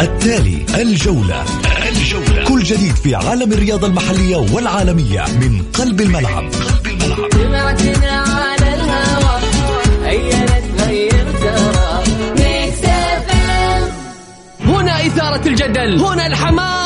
التالي الجولة. الجولة. كل جديد في عالم الرياضة المحلية والعالمية من قلب الملعب. قلب الملعب. على الهواء هنا إثارة الجدل هنا الحماس.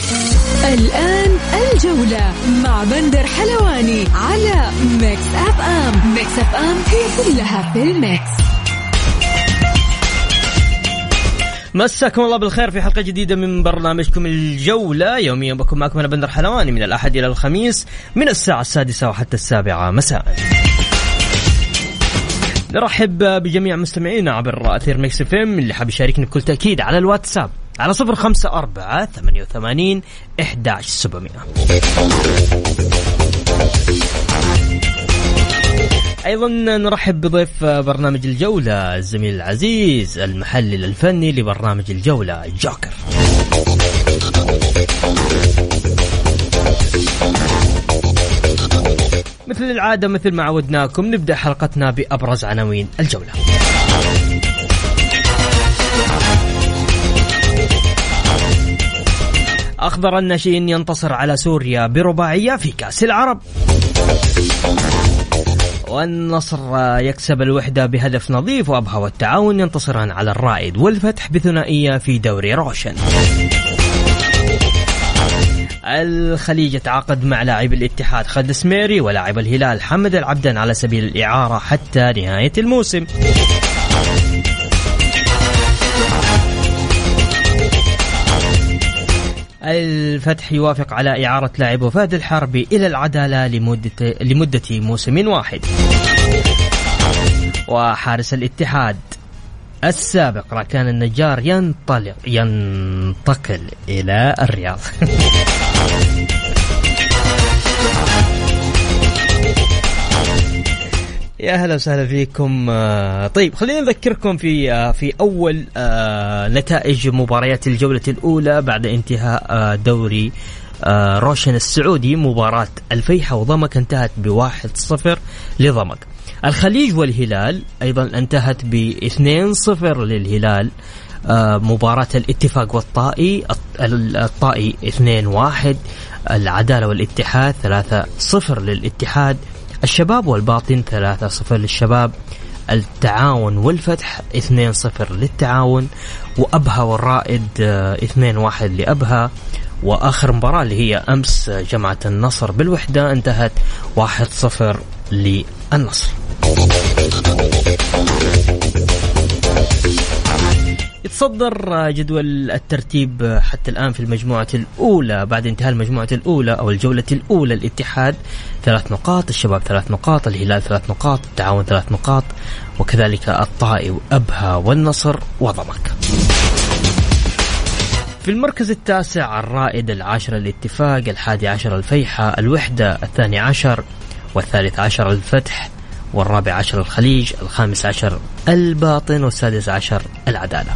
الآن الجولة مع بندر حلواني على ميكس أف أم. ميكس أف أم هي كلها في الميكس. مساكم الله بالخير في حلقة جديدة من برنامجكم الجولة. يوميا بكون معكم أنا بندر حلواني من الأحد إلى الخميس من الساعة السادسة وحتى السابعة مساء. نرحب بجميع مستمعينا عبر أثير ميكس أف أم اللي حاب يشاركني بكل تأكيد على الواتساب. على صفر خمسة أربعة ثمانية وثمانين إحداش سبعمية. أيضا نرحب بضيف برنامج الجولة الزميل العزيز المحلل الفني لبرنامج الجولة جوكر. مثل العادة مثل ما عودناكم نبدأ حلقتنا بأبرز عناوين الجولة. أخضر الناشئين ينتصر على سوريا برباعية في كأس العرب. والنصر يكسب الوحدة بهدف نظيف وأبها والتعاون ينتصران على الرائد والفتح بثنائية في دوري روشن. الخليج يتعاقد مع لاعب الاتحاد خالد سميري ولاعب الهلال حمد العبدن على سبيل الإعارة حتى نهاية الموسم. الفتح يوافق على إعارة لاعب فهد الحربي إلى العدالة لمدة, لمدة موسم واحد. وحارس الاتحاد السابق راكان النجار ينطلق ينتقل إلى الرياض. يا هلا وسهلا فيكم. آه، طيب خلينا نذكركم في آه، في أول آه، نتائج مباريات الجولة الأولى بعد انتهاء دوري روشن السعودي. مباراة الفيحة وضمك انتهت بواحد صفر لضمك. الخليج والهلال أيضا انتهت باثنين صفر للهلال. مباراة الاتفاق والطائي الطائي اثنين واحد العدالة والاتحاد ثلاثة صفر للاتحاد. الشباب والباطن 3-0 للشباب التعاون والفتح 2-0 للتعاون وأبها والرائد 2-1 لأبها وآخر مباراة اللي هي أمس جماعة النصر بالوحدة انتهت 1-0 للنصر. يتصدر جدول الترتيب حتى الآن في المجموعة الأولى بعد انتهاء المجموعة الأولى أو الجولة الأولى الاتحاد. ثلاث نقاط الشباب ثلاث نقاط الهلال ثلاث نقاط التعاون ثلاث نقاط. وكذلك الطائي وأبها والنصر وضمك. في المركز التاسع الرائد العاشر الاتفاق الحادي عشر الفيحة الوحدة الثاني عشر والثالث عشر الفتح. والرابع عشر الخليج الخامس عشر الباطن والسادس عشر العدالة.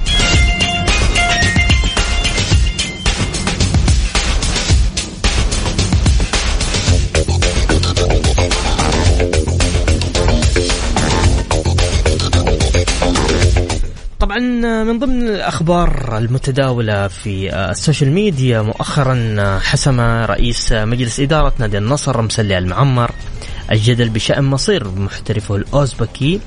طبعا من ضمن الأخبار المتداولة في السوشيال ميديا مؤخرا حسم رئيس مجلس إدارة نادي النصر مسلي المعمر الجدل بشأن مصير محترفه الأوزبكي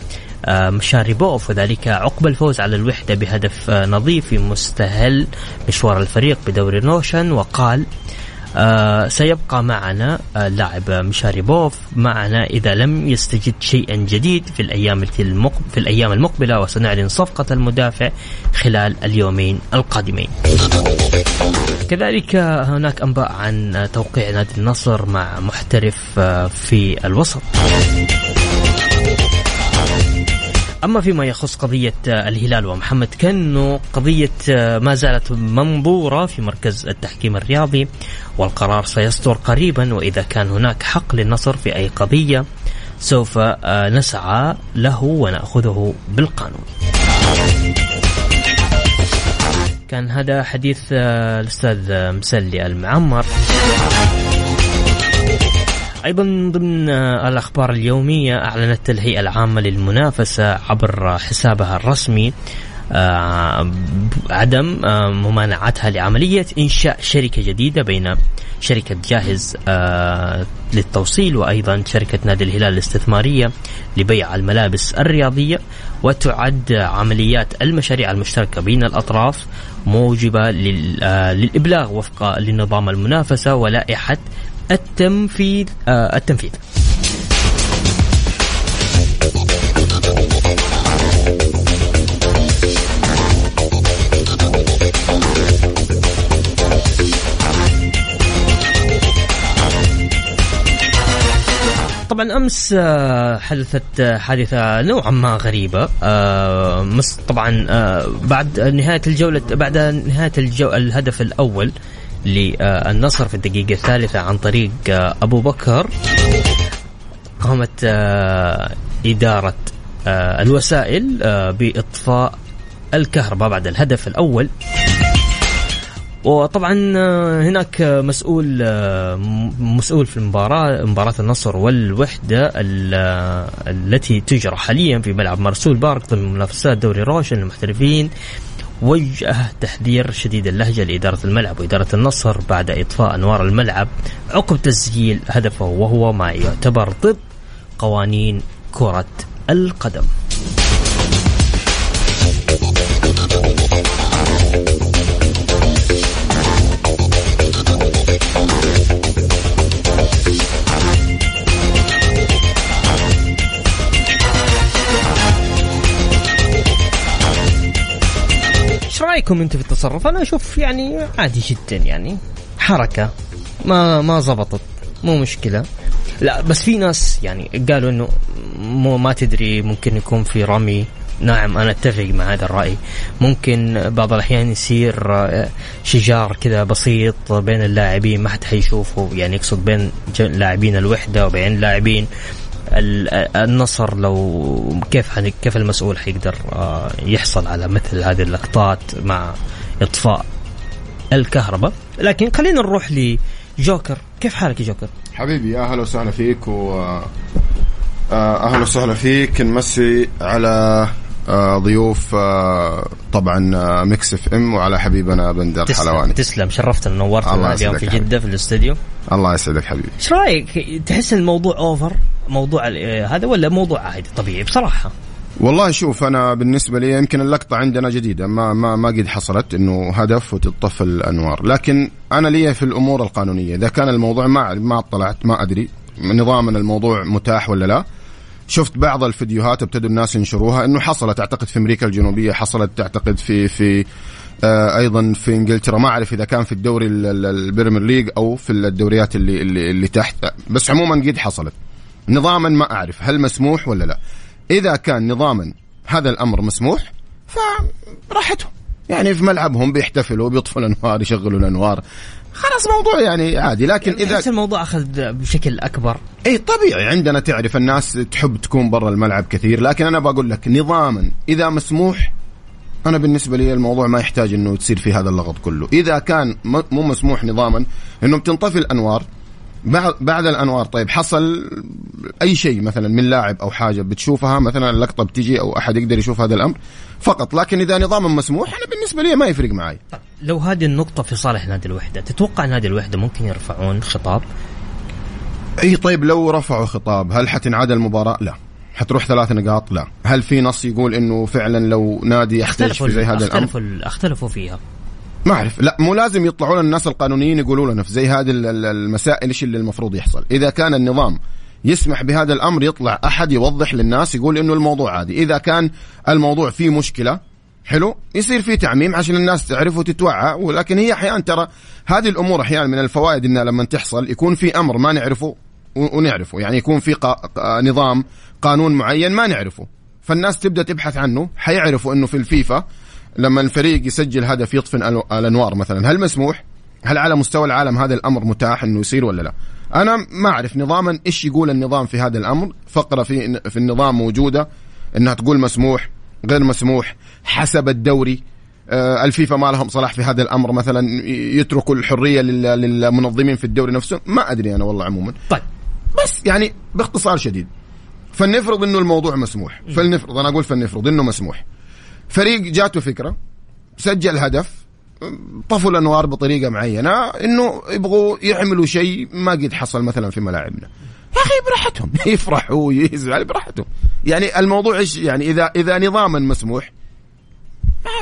آه، مشاريبوف وذلك عقب الفوز على الوحدة بهدف آه، نظيف مستهل مشوار الفريق بدوري نوشن وقال آه سيبقى معنا اللاعب آه مشاريبوف معنا إذا لم يستجد شيئا جديد في الأيام في الأيام المقبلة وسنعلن صفقة المدافع خلال اليومين القادمين. كذلك هناك أنباء عن توقيع نادي النصر مع محترف آه، في الوسط. أما فيما يخص قضية الهلال ومحمد كنو قضية ما زالت منظورة في مركز التحكيم الرياضي والقرار سيصدر قريبا وإذا كان هناك حق للنصر في أي قضية سوف نسعى له ونأخذه بالقانون. كان هذا حديث الأستاذ مسلي المعمر. أيضا ضمن الأخبار اليومية أعلنت الهيئة العامة للمنافسة عبر حسابها الرسمي آه، عدم آه، ممانعتها لعملية إنشاء شركة جديدة بين شركة جاهز آه، للتوصيل وأيضا شركة نادي الهلال الاستثمارية لبيع الملابس الرياضية وتعد عمليات المشاريع المشتركة بين الأطراف موجبة للإبلاغ وفق لنظام المنافسة ولائحة التنفيذ آه التنفيذ. طبعا أمس آه، حدثت حادثة نوعا ما غريبة. آه، طبعا آه، بعد نهاية الجولة بعد نهاية الجو الهدف الأول للنصر في الدقيقة الثالثة عن طريق آه، أبو بكر قامت آه، إدارة آه، الوسائل بإطفاء الكهرباء بعد الهدف الأول. وطبعا هناك مسؤول مسؤول في المباراة مباراة النصر والوحدة التي تجرى حاليا في ملعب مرسول بارك ضمن منافسات دوري روشن للمحترفين وجه تحذير شديد اللهجة لإدارة الملعب وإدارة النصر بعد إطفاء أنوار الملعب. عقب تسجيل هدفه وهو ما يعتبر ضد قوانين كرة القدم. رايكم أنتم في التصرف؟ أنا أشوف يعني عادي جدا يعني. حركة. ما ما زبطت. مو مشكلة. لا بس في ناس يعني قالوا إنه مو ما تدري ممكن يكون في رمي. نعم أنا أتفق مع هذا الرأي. ممكن بعض الأحيان يصير آه، شجار كذا بسيط بين اللاعبين ما حد حيشوفه. يعني يقصد بين لاعبين الوحدة وبين لاعبين. النصر لو كيف كيف المسؤول حيقدر آه، يحصل على مثل هذه اللقطات مع إطفاء الكهرباء؟ لكن خلينا نروح لجوكر. كيف حالك يا جوكر؟ حبيبي أهلا وسهلا فيك و آه، أهلا وسهلا فيك. نمسي على آه، ضيوف طبعا Mix FM وعلى حبيبنا بندر تسلم حلواني. تسلم. شرفتنا ونورتنا اليوم في جدة في الاستوديو. الله يسعدك حبيبي. إيش رأيك؟ تحس الموضوع over موضوع هذا ولا موضوع عادي؟ طبيعي بصراحة. والله شوف أنا بالنسبة لي يمكن اللقطة عندنا جديدة ما ما ما قد حصلت إنه هدف وتطفي الأنوار. لكن أنا لي في الأمور القانونية إذا كان الموضوع ما ما اطلعت ما أدري نظاما الموضوع متاح ولا لا شفت بعض الفيديوهات ابتدوا الناس ينشروها انه حصلت اعتقد في أمريكا الجنوبية حصلت تعتقد في في آه أيضا في انجلترا. ما اعرف اذا كان في الدوري ال Premier League أو في الدوريات اللي اللي, اللي تحت. بس عموما قد حصلت. نظاما ما أعرف هل مسموح ولا لا. إذا كان نظاما هذا الأمر مسموح فراحتهم. يعني في ملعبهم بيحتفلوا بيطفوا الانوار يشغلوا الأنوار. خلاص موضوع يعني عادي لكن يعني إذا الموضوع أخذ بشكل أكبر. إي طبيعي. عندنا تعرف الناس تحب تكون برا الملعب كثير لكن أنا بقول لك نظاما إذا مسموح أنا بالنسبة لي الموضوع ما يحتاج إنه تصير في هذا اللغط كله. إذا كان مو مسموح نظاما إنه بتنطفي الأنوار بعد بعد الأنوار. طيب حصل أي شيء مثلا من لاعب أو حاجة بتشوفها مثلا اللقطة بتجي أو أحد يقدر يشوف هذا الأمر؟ فقط. لكن إذا نظام مسموح أنا بالنسبة لي ما يفرق معي. طيب لو هذه النقطة في صالح نادي الوحدة تتوقع نادي الوحدة ممكن يرفعون خطاب؟ إي طيب لو رفعوا خطاب هل حتنعاد المباراة؟ لا. حتروح ثلاث نقاط؟ لا. هل في نص يقول إنه فعلا لو نادي يحتاج في زي هذا الأمر؟ اختلفوا اختلفوا فيها. ما أعرف. لا مو لازم يطلعون الناس القانونيين يقولوا لنا في زي هذه المسائل إيش اللي المفروض يحصل. إذا كان النظام يسمح بهذا الأمر يطلع أحد يوضح للناس يقول إنه الموضوع عادي. إذا كان الموضوع فيه مشكلة حلو يصير في تعميم عشان الناس تعرف وتتوعى. ولكن هي أحيانا ترى هذه الأمور أحيانا من الفوائد إنها لما تحصل يكون في أمر ما نعرفه ونعرفه. يعني يكون في قا... نظام قانون معين ما نعرفه. فالناس تبدأ تبحث عنه حيعرفوا إنه في الفيفا لما الفريق يسجل هدف يطفن الأنوار مثلا هل مسموح؟ هل على مستوى العالم هذا الأمر متاح إنه يصير ولا لا؟ أنا ما أعرف نظاما إيش يقول النظام في هذا الأمر، فقرة في في النظام موجودة إنها تقول مسموح غير مسموح حسب الدوري. آه الفيفا ما لهم صلاح في هذا الأمر مثلا يتركوا الحرية للمنظمين في الدوري نفسه ما أدري أنا والله عموما. طيب. بس يعني باختصار شديد فلنفرض إنه الموضوع مسموح. فلنفرض أنا أقول فلنفرض إنه مسموح. فريق جاته فكرة سجل هدف طفوا الأنوار بطريقة معينة إنه يبغوا يعملوا شيء ما قد حصل مثلا في ملاعبنا يا أخي براحتهم يفرحوا يزعل براحتهم يعني الموضوع إيش يعني إذا إذا نظاما مسموح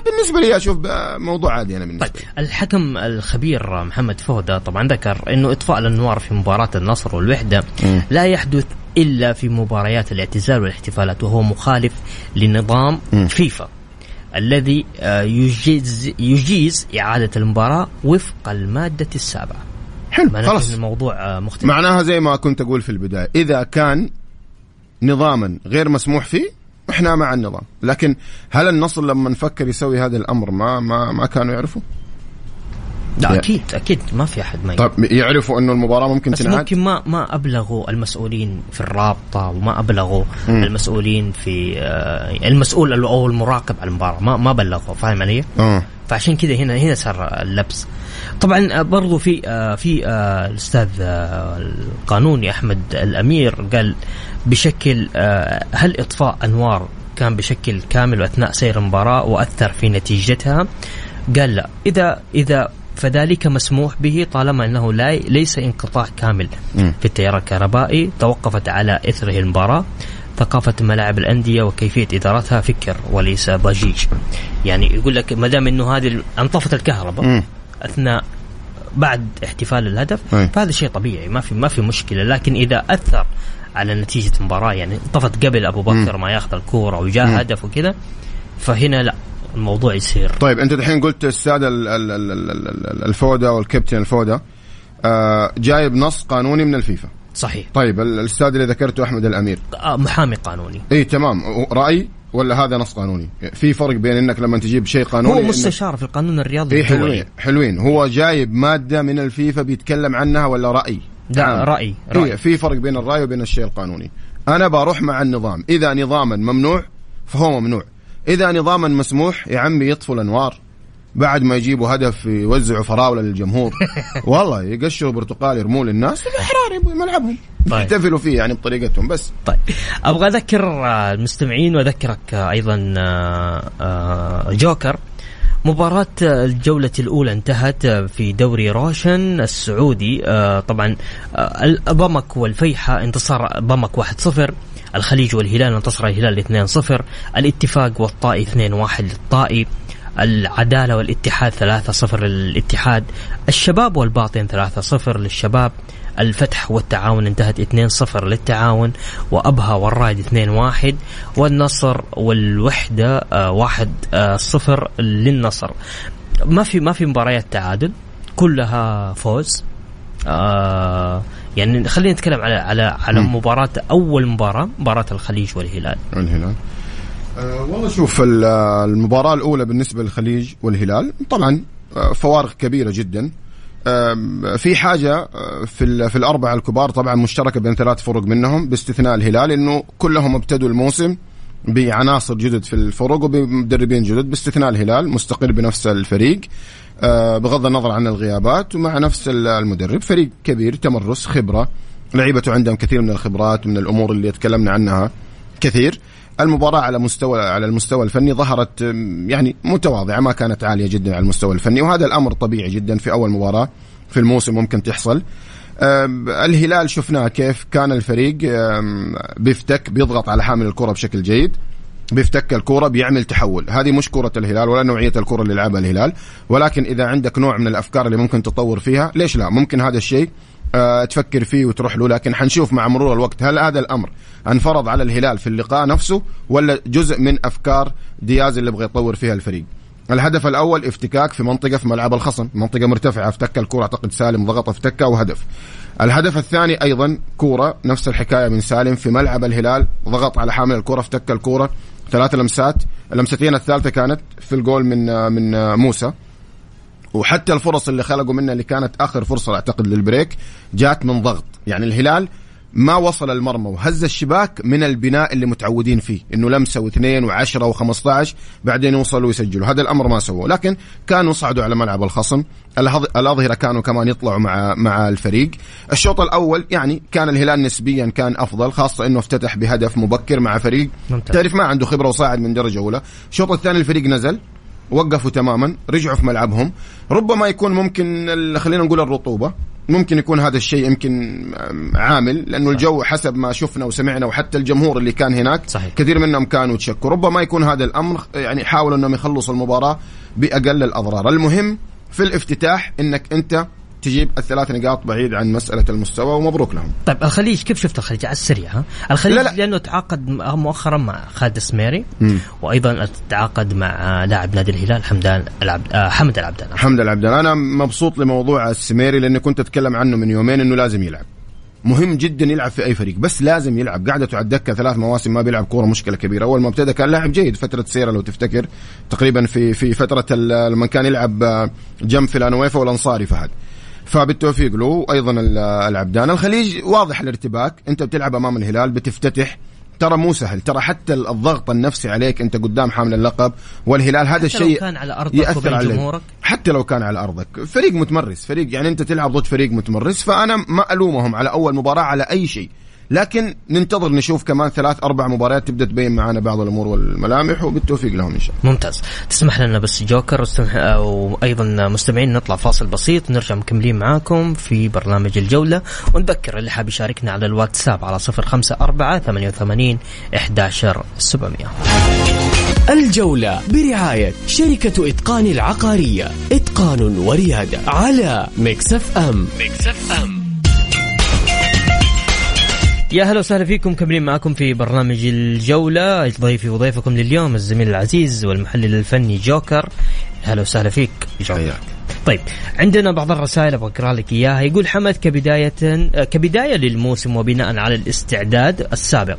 بالنسبة لي أشوف موضوع عادي أنا بالنسبة طيب. الحكم الخبير محمد فوده طبعا ذكر إنه إطفاء الأنوار في مباراة النصر والوحدة م. لا يحدث إلا في مباريات الاعتزال والاحتفالات وهو مخالف لنظام م. فيفا الذي آه، يجيز يجيز إعادة المباراة وفق المادة السابعة. حلو خلاص. الموضوع آه، مختلف. معناها زي ما كنت أقول في البداية إذا كان نظاما غير مسموح فيه إحنا مع النظام. لكن هل النصر لما نفكر يسوي هذا الأمر ما ما ما كانوا يعرفوا؟ لا أكيد أكيد ما في أحد ما طيب يعرفوا أنه المباراة ممكن بس تنعاد؟ ممكن ما ما أبلغوا المسؤولين في الرابطة وما أبلغوا مم. المسؤولين في آه المسؤول أو المراقب على المباراة. ما ما بلغوا فاهم علي؟ آه. فعشان كذا هنا هنا صار اللبس. طبعا آه، برضو في آه في آه الأستاذ آه القانوني أحمد الأمير قال بشكل آه هل إطفاء أنوار كان بشكل كامل اثناء سير المباراة وأثر في نتيجتها؟ قال لا. إذا إذا فذلك مسموح به طالما أنه لا ليس انقطاع كامل. في التيار الكهربائي توقفت على إثره المباراة ثقافة ملاعب الأندية وكيفية إدارتها فكر وليس ضجيج يعني يقول لك ما دام أنه هذه أنطفت الكهرباء أثناء بعد احتفال الهدف فهذا شيء طبيعي ما في ما في مشكلة. لكن إذا أثر على نتيجة المباراة يعني انطفت قبل أبو بكر ما ياخذ الكورة وجاء هدف وكذا فهنا لا. الموضوع يصير. طيب أنت الحين قلت السادة الفودا والكابتن الفودا آه، جايب نص قانوني من الفيفا. صحيح. طيب الأستاذ اللي ذكرته أحمد الأمير. آه، محامي قانوني. إي تمام. رأي ولا هذا نص قانوني؟ في فرق بين إنك لما تجيب شيء قانوني هو مستشار في القانون الرياضي إيه حلوين حلوين. هو جايب مادة من الفيفا بيتكلم عنها ولا رأي؟ لا نعم. رأي, رأي. إيه في فرق بين الرأي وبين الشيء القانوني. أنا بروح مع النظام. إذا نظاما ممنوع فهو ممنوع. إذا نظاما مسموح يا عمي يطفوا الانوار بعد ما يجيبوا هدف يوزعوا فراولة للجمهور. والله يقشروا برتقال يرموه للناس. احرار ملعبهم طيب. يحتفلوا فيه يعني بطريقتهم بس. طيب. أبغى أذكر المستمعين وأذكرك أيضا آه، آه، جوكر. مباراة الجولة الأولى انتهت في دوري روشن السعودي. آه، طبعا بمك والفيحة انتصار بمك 1-0 الخليج والهلال انتصر الهلال 2-0 الاتفاق والطائي 2-1 للطائي. العدالة والاتحاد 3-0 للاتحاد. الشباب والباطن 3-0 للشباب. الفتح والتعاون انتهت 2-0 للتعاون. وأبها والرائد 2-1 والنصر والوحدة 1-0 آه، للنصر. ما في ما في مباريات تعادل. كلها فوز. آه يعني خلينا نتكلم على على على م. مباراة أول مباراة مباراة الخليج والهلال. الهلال أه والله شوف المباراة الأولى بالنسبة للخليج والهلال طبعا آه، فوارق كبيرة جدا. في حاجة آه، في في الأربعة الكبار طبعا مشتركة بين ثلاث فرق منهم باستثناء الهلال إنه كلهم ابتدوا الموسم بعناصر جدد في الفرق وبمدربين جدد باستثناء الهلال مستقر بنفس الفريق آه، بغض النظر عن الغيابات ومع نفس المدرب فريق كبير تمرس خبرة لعيبته عندهم كثير من الخبرات من الأمور اللي تكلمنا عنها كثير. المباراة على مستوى على المستوى الفني ظهرت يعني متواضعة ما كانت عالية جدا على المستوى الفني وهذا الأمر طبيعي جدا في أول مباراة في الموسم ممكن تحصل. الهلال شفناه كيف كان الفريق بيفتك بيضغط على حامل الكرة بشكل جيد بيفتك الكرة بيعمل تحول. هذه مش كرة الهلال ولا نوعية الكرة اللي يلعبها الهلال ولكن إذا عندك نوع من الأفكار اللي ممكن تطور فيها ليش لا؟ ممكن هذا الشيء أه تفكر فيه وتروح له لكن حنشوف مع مرور الوقت هل هذا الأمر انفرض على الهلال في اللقاء نفسه ولا جزء من أفكار دياز اللي يبغى يطور فيها الفريق؟ الهدف الأول افتكاك في منطقة في ملعب الخصم. منطقة مرتفعة افتك الكره أعتقد سالم ضغط افتكها وهدف. الهدف الثاني أيضا كورة نفس الحكاية من سالم في ملعب الهلال ضغط على حامل الكره افتك الكورة. ثلاث لمسات. اللمستين الثالثة كانت في الجول من من موسى. وحتى الفرص اللي خلقوا منها اللي كانت آخر فرصة أعتقد للبريك جات من ضغط. يعني الهلال ما وصل المرمى وهز الشباك من البناء اللي متعودين فيه إنه لمسه واثنين وعشرة و15 بعدين يوصلوا ويسجلوا. هذا الأمر ما سووه لكن كانوا صعدوا على ملعب الخصم. الاظهره كانوا كمان يطلعوا مع مع الفريق. الشوط الأول يعني كان الهلال نسبيا كان أفضل خاصة إنه افتتح بهدف مبكر مع فريق. ممتاز. تعرف ما عنده خبرة وصاعد من درجة أولى. الشوط الثاني الفريق نزل وقفوا تماما رجعوا في ملعبهم. ربما يكون ممكن خلينا نقول الرطوبة. ممكن يكون هذا الشيء يمكن عامل لأنه الجو حسب ما شفنا وسمعنا وحتى الجمهور اللي كان هناك صحيح. كثير منهم كانوا تشكوا ربما يكون هذا الأمر يعني حاولوا إنهم يخلصوا المباراة بأقل الأضرار. المهم في الافتتاح إنك أنت تجيب الثلاث نقاط بعيد عن مسألة المستوى ومبروك لهم. طيب الخليج كيف شفت الخليج على السريع ها؟ الخليج لا لا. لأنه تعاقد مؤخرا مع خالد السميري وأيضا تعاقد مع لاعب نادي الهلال حمدان العبد آه حمد العبدان حمد العبدان أنا مبسوط لموضوع السميري لأني كنت أتكلم عنه من يومين إنه لازم يلعب. مهم جدا يلعب في أي فريق بس لازم يلعب قعدته على الدكة ثلاث مواسم ما بيلعب كورة مشكلة كبيرة أول ما ابتدى كان لاعب جيد فترة سيرة لو تفتكر تقريبا في في فترة لما كان يلعب آه، جنب في الانويفا والأنصاري فهد فبالتوفيق له أيضا العبدان. الخليج واضح الارتباك. أنت بتلعب أمام الهلال بتفتتح. ترى مو سهل. ترى حتى الضغط النفسي عليك أنت قدام حامل اللقب. والهلال هذا الشيء لو كان على أرضك على جمهورك. حتى لو كان على أرضك. فريق متمرس. فريق يعني أنت تلعب ضد فريق متمرس فأنا ما الومهم على أول مباراة على أي شيء. لكن ننتظر نشوف كمان ثلاث أربع مباريات تبدأ تبين معنا بعض الأمور والملامح وبالتوفيق لهم إن شاء الله. ممتاز، تسمح لنا بس جوكر وأيضا مستمعين نطلع فاصل بسيط ونرجع مكملين معاكم في برنامج الجولة. ونذكر اللي حاب يشاركنا على الواتساب على 054 88 11700. الجولة برعاية شركة إتقان العقارية. إتقان وريادة على مكسف أم. مكسف أم. يا هلا وسهلا فيكم مكملين معكم في برنامج الجولة. ضيفي وضيفكم لليوم الزميل العزيز والمحلل الفني جوكر. هلا وسهلا فيك جوكر. طيب عندنا بعض الرسائل أبغى أقرأ لك إياها. يقول حمد كبداية كبداية للموسم وبناء على الاستعداد السابق